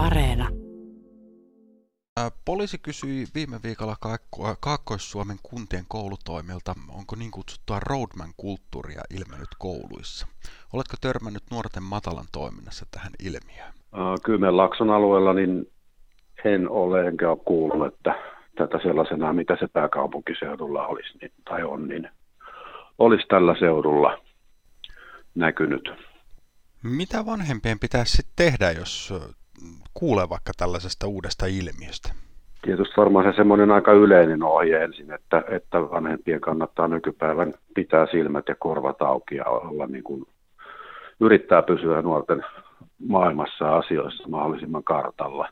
Areena. Poliisi kysyi viime viikolla Kaakkois-Suomen kuntien koulutoimilta, onko niin kutsuttua roadman-kulttuuria ilmennyt kouluissa. Oletko törmännyt nuorten matalan toiminnassa tähän ilmiöön? Kymenlaakson alueella niin en ole enkä ole kuullut, että tätä sellaisena, mitä se pääkaupunkiseudulla olisi niin, tai on, niin olisi tällä seudulla näkynyt. Mitä vanhempien pitäisi sitten tehdä, jos kuulee vaikka tällaisesta uudesta ilmiöstä? Tietysti varmaan se semmoinen aika yleinen ohje ensin, että, että vanhempien kannattaa nykypäivän pitää silmät ja korvat auki ja olla niin kuin, yrittää pysyä nuorten maailmassa asioissa mahdollisimman kartalla.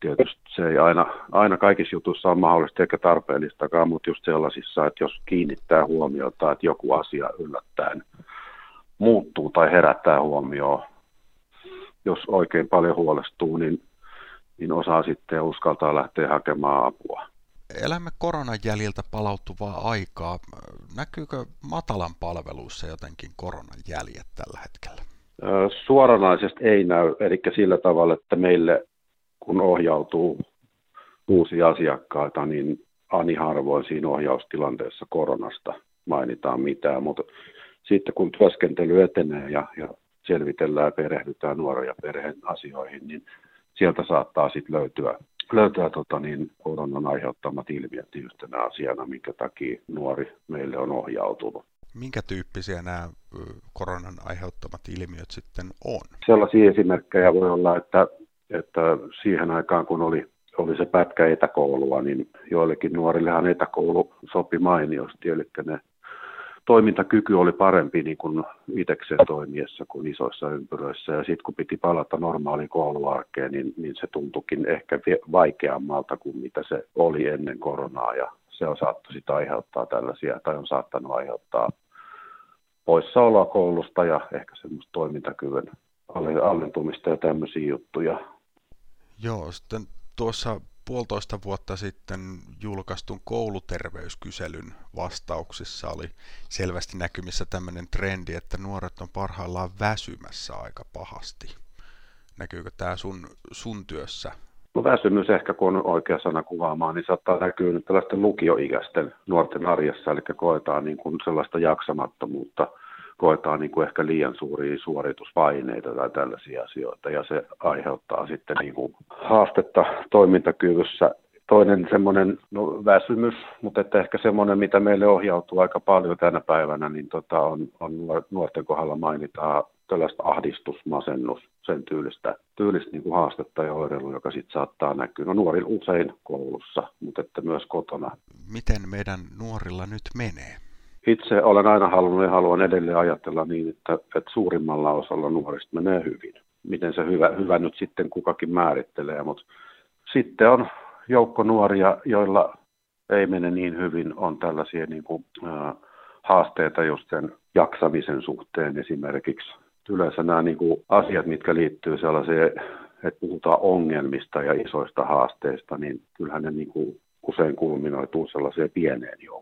Tietysti se ei aina, aina kaikissa jutuissa ole mahdollista eikä tarpeellistakaan, mutta just sellaisissa, että jos kiinnittää huomiota, että joku asia yllättäen muuttuu tai herättää huomioon, jos oikein paljon huolestuu, niin, niin osaa sitten uskaltaa lähteä hakemaan apua. Elämme koronan jäljiltä palautuvaa aikaa. Näkyykö matalan palveluissa jotenkin koronan jäljet tällä hetkellä? Suoranaisesti ei näy, eli sillä tavalla, että meille kun ohjautuu uusia asiakkaita, niin ani harvoin siinä ohjaustilanteessa koronasta mainitaan mitään, mutta sitten kun työskentely etenee ja, ja selvitellään ja perehdytään nuoren ja perheen asioihin, niin sieltä saattaa sitten löytyä, löytyä tota niin, koronan aiheuttamat ilmiöt yhtenä asiana, minkä takia nuori meille on ohjautunut. Minkä tyyppisiä nämä koronan aiheuttamat ilmiöt sitten on? Sellaisia esimerkkejä voi olla, että, että siihen aikaan kun oli oli se pätkä etäkoulua, niin joillekin nuorillehan etäkoulu sopi mainiosti, eli ne toimintakyky oli parempi niin kuin itsekseen toimiessa kuin isoissa ympyröissä. Ja sitten kun piti palata normaaliin kouluarkeen, niin, niin se tuntukin ehkä vaikeammalta kuin mitä se oli ennen koronaa. Ja se on saattanut sitä aiheuttaa tällaisia, tai on saattanut aiheuttaa poissaoloa koulusta ja ehkä semmoista toimintakyvyn alentumista ja tämmöisiä juttuja. Joo, sitten tuossa puolitoista vuotta sitten julkaistun kouluterveyskyselyn vastauksissa oli selvästi näkymissä tämmöinen trendi, että nuoret on parhaillaan väsymässä aika pahasti. Näkyykö tämä sun, sun työssä? No väsymys ehkä, kun on oikea sana kuvaamaan, niin saattaa näkyä nyt tällaisten lukioikäisten nuorten arjessa, eli koetaan niin kuin sellaista jaksamattomuutta – koetaan niin kuin ehkä liian suuria suorituspaineita tai tällaisia asioita, ja se aiheuttaa sitten niin kuin haastetta toimintakyvyssä. Toinen semmoinen no, väsymys, mutta että ehkä semmoinen, mitä meille ohjautuu aika paljon tänä päivänä, niin tota on, on nuorten kohdalla mainitaan tällaista ahdistusmasennus, sen tyylistä, tyylistä niin kuin haastetta ja oireilu, joka sitten saattaa näkyä. No nuorilla usein koulussa, mutta että myös kotona. Miten meidän nuorilla nyt menee? Itse olen aina halunnut ja haluan edelleen ajatella niin, että, että suurimmalla osalla nuorista menee hyvin. Miten se hyvä, hyvä nyt sitten kukakin määrittelee, mutta sitten on joukko nuoria, joilla ei mene niin hyvin, on tällaisia niin kuin, äh, haasteita just sen jaksamisen suhteen esimerkiksi. Yleensä nämä niin kuin, asiat, mitkä liittyy sellaiseen, että puhutaan ongelmista ja isoista haasteista, niin kyllähän ne niin kuin, usein kulminoituu sellaiseen pieneen joukkoon